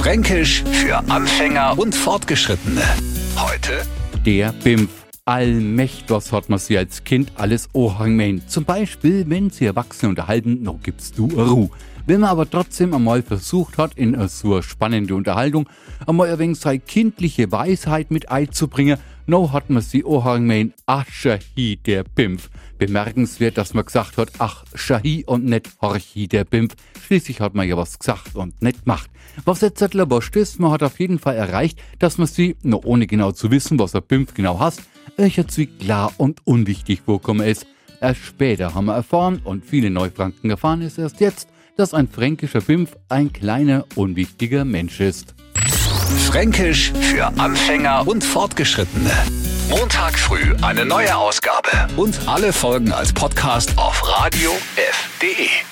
Fränkisch für Anfänger und Fortgeschrittene. Heute Der Bimpf. Allmächt, was hat man sie als Kind alles ohangen Zum Beispiel, wenn sie Erwachsene unterhalten, noch gibst du Ruhe. Wenn man aber trotzdem einmal versucht hat, in so eine spannende Unterhaltung einmal ein wenig seine kindliche Weisheit mit einzubringen, no hat man sie ohangen ach Shahi der Bimpf. Bemerkenswert, dass man gesagt hat, ach Shahi und nicht Horchi der Bimpf. Schließlich hat man ja was gesagt und nicht gemacht. Was jetzt aber wurscht ist, man hat auf jeden Fall erreicht, dass man sie, nur ohne genau zu wissen, was ein Bimpf genau hasst, euch jetzt wie klar und unwichtig vorkommen ist. Erst später haben wir erfahren und viele Neufranken erfahren es erst jetzt, dass ein fränkischer Bimpf ein kleiner, unwichtiger Mensch ist. Fränkisch für Anfänger und Fortgeschrittene. Montag früh eine neue Ausgabe und alle Folgen als Podcast auf radiof.de.